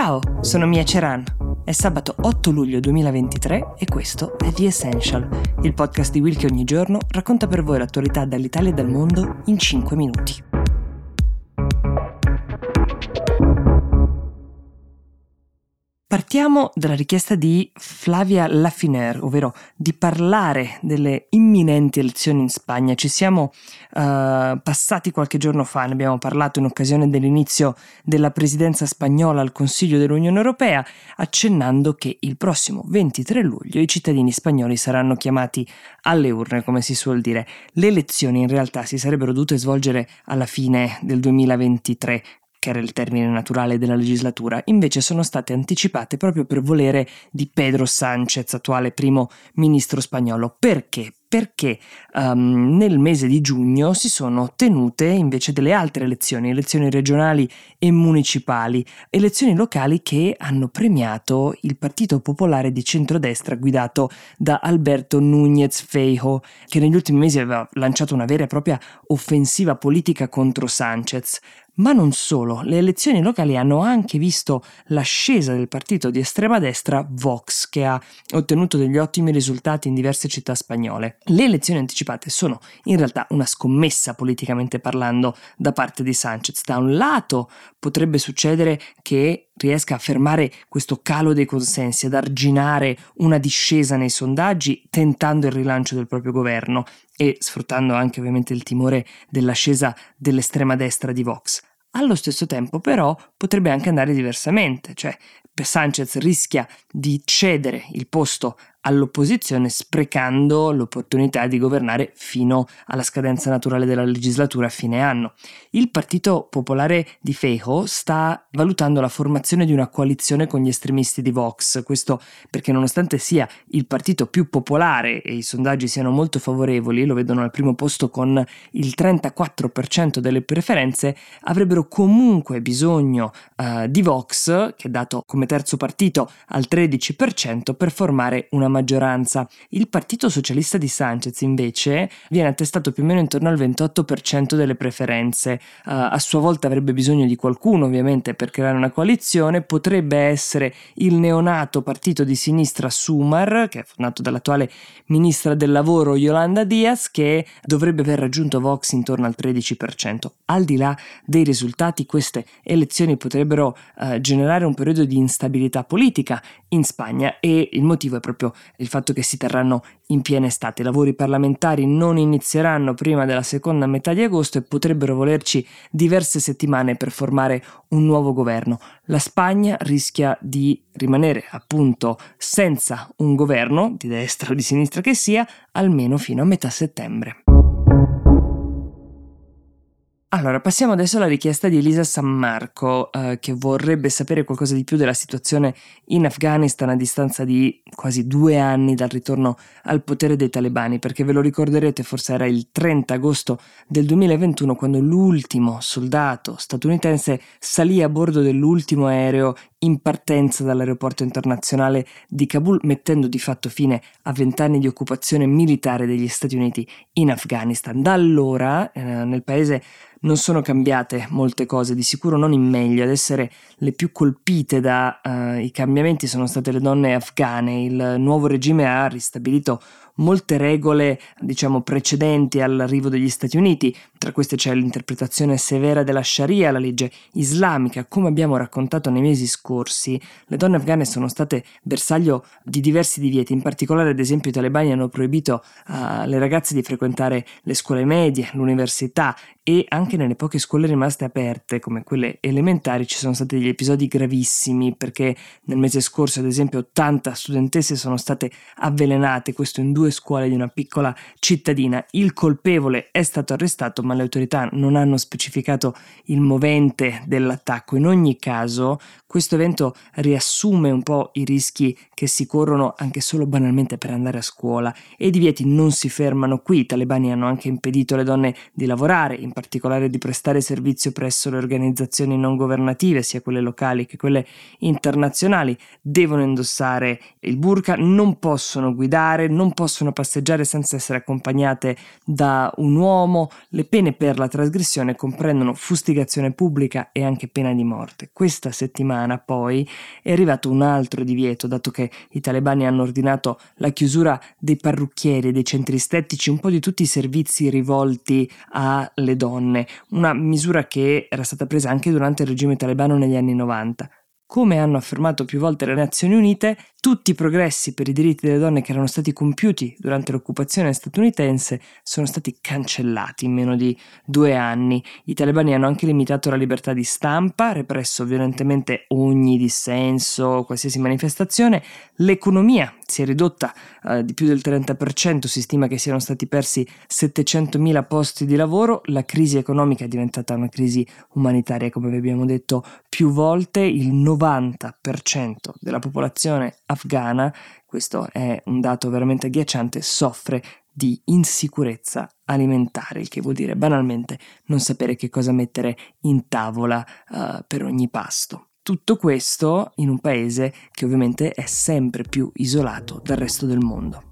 Ciao, sono Mia Ceran. È sabato 8 luglio 2023 e questo è The Essential, il podcast di Will che ogni giorno racconta per voi l'attualità dall'Italia e dal mondo in 5 minuti. Partiamo dalla richiesta di Flavia Lafiner, ovvero di parlare delle imminenti elezioni in Spagna. Ci siamo uh, passati qualche giorno fa, ne abbiamo parlato in occasione dell'inizio della presidenza spagnola al Consiglio dell'Unione Europea, accennando che il prossimo 23 luglio i cittadini spagnoli saranno chiamati alle urne, come si suol dire. Le elezioni in realtà si sarebbero dovute svolgere alla fine del 2023 che era il termine naturale della legislatura, invece sono state anticipate proprio per volere di Pedro Sánchez, attuale primo ministro spagnolo. Perché? Perché um, nel mese di giugno si sono tenute invece delle altre elezioni, elezioni regionali e municipali, elezioni locali che hanno premiato il Partito Popolare di centrodestra guidato da Alberto Núñez Feijo, che negli ultimi mesi aveva lanciato una vera e propria offensiva politica contro Sánchez. Ma non solo, le elezioni locali hanno anche visto l'ascesa del partito di estrema destra Vox, che ha ottenuto degli ottimi risultati in diverse città spagnole. Le elezioni anticipate sono in realtà una scommessa politicamente parlando da parte di Sanchez. Da un lato potrebbe succedere che riesca a fermare questo calo dei consensi, ad arginare una discesa nei sondaggi, tentando il rilancio del proprio governo e sfruttando anche ovviamente il timore dell'ascesa dell'estrema destra di Vox. Allo stesso tempo però potrebbe anche andare diversamente, cioè Sanchez rischia di cedere il posto all'opposizione sprecando l'opportunità di governare fino alla scadenza naturale della legislatura a fine anno. Il Partito Popolare di Feijo sta valutando la formazione di una coalizione con gli estremisti di Vox, questo perché nonostante sia il partito più popolare e i sondaggi siano molto favorevoli, lo vedono al primo posto con il 34% delle preferenze, avrebbero comunque bisogno uh, di Vox, che è dato come terzo partito al 13%, per formare una maggioranza maggioranza. Il Partito Socialista di Sanchez invece viene attestato più o meno intorno al 28% delle preferenze. Uh, a sua volta avrebbe bisogno di qualcuno ovviamente per creare una coalizione, potrebbe essere il neonato partito di sinistra Sumar, che è fondato dall'attuale ministra del lavoro Yolanda Diaz, che dovrebbe aver raggiunto Vox intorno al 13%. Al di là dei risultati, queste elezioni potrebbero uh, generare un periodo di instabilità politica in Spagna e il motivo è proprio il fatto che si terranno in piena estate. I lavori parlamentari non inizieranno prima della seconda metà di agosto e potrebbero volerci diverse settimane per formare un nuovo governo. La Spagna rischia di rimanere appunto senza un governo, di destra o di sinistra che sia, almeno fino a metà settembre. Allora, passiamo adesso alla richiesta di Elisa Sammarco, eh, che vorrebbe sapere qualcosa di più della situazione in Afghanistan a distanza di quasi due anni dal ritorno al potere dei talebani, perché ve lo ricorderete, forse era il 30 agosto del 2021 quando l'ultimo soldato statunitense salì a bordo dell'ultimo aereo in partenza dall'aeroporto internazionale di Kabul, mettendo di fatto fine a vent'anni di occupazione militare degli Stati Uniti in Afghanistan. Da allora, eh, nel paese non sono cambiate molte cose, di sicuro non in meglio, ad essere le più colpite dai uh, eh, cambiamenti sono state le donne afghane, il nuovo regime ha ristabilito molte regole, diciamo, precedenti all'arrivo degli Stati Uniti, tra queste c'è l'interpretazione severa della Sharia, la legge islamica. Come abbiamo raccontato nei mesi scorsi, le donne afghane sono state bersaglio di diversi divieti, in particolare ad esempio i talebani hanno proibito alle ragazze di frequentare le scuole medie, l'università e anche nelle poche scuole rimaste aperte, come quelle elementari, ci sono stati degli episodi gravissimi perché nel mese scorso ad esempio 80 studentesse sono state avvelenate, questo in due due scuole di una piccola cittadina. Il colpevole è stato arrestato, ma le autorità non hanno specificato il movente dell'attacco. In ogni caso, questo evento riassume un po' i rischi che si corrono anche solo banalmente per andare a scuola e i divieti non si fermano qui. I talebani hanno anche impedito alle donne di lavorare, in particolare di prestare servizio presso le organizzazioni non governative, sia quelle locali che quelle internazionali. Devono indossare il burqa, non possono guidare, non possono passeggiare senza essere accompagnate da un uomo. Le pene per la trasgressione comprendono fustigazione pubblica e anche pena di morte. Questa settimana poi è arrivato un altro divieto, dato che i talebani hanno ordinato la chiusura dei parrucchieri, dei centri estetici, un po' di tutti i servizi rivolti alle donne, una misura che era stata presa anche durante il regime talebano negli anni 90. Come hanno affermato più volte le Nazioni Unite, tutti i progressi per i diritti delle donne che erano stati compiuti durante l'occupazione statunitense sono stati cancellati in meno di due anni. I talebani hanno anche limitato la libertà di stampa, represso violentemente ogni dissenso, qualsiasi manifestazione. L'economia si è ridotta eh, di più del 30%, si stima che siano stati persi 700.000 posti di lavoro. La crisi economica è diventata una crisi umanitaria, come vi abbiamo detto più volte. Il 90% della popolazione afghana, questo è un dato veramente agghiacciante, soffre di insicurezza alimentare, il che vuol dire banalmente non sapere che cosa mettere in tavola uh, per ogni pasto. Tutto questo in un paese che ovviamente è sempre più isolato dal resto del mondo.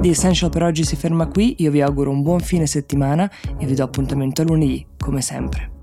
The Essential per oggi si ferma qui, io vi auguro un buon fine settimana e vi do appuntamento a lunedì, come sempre.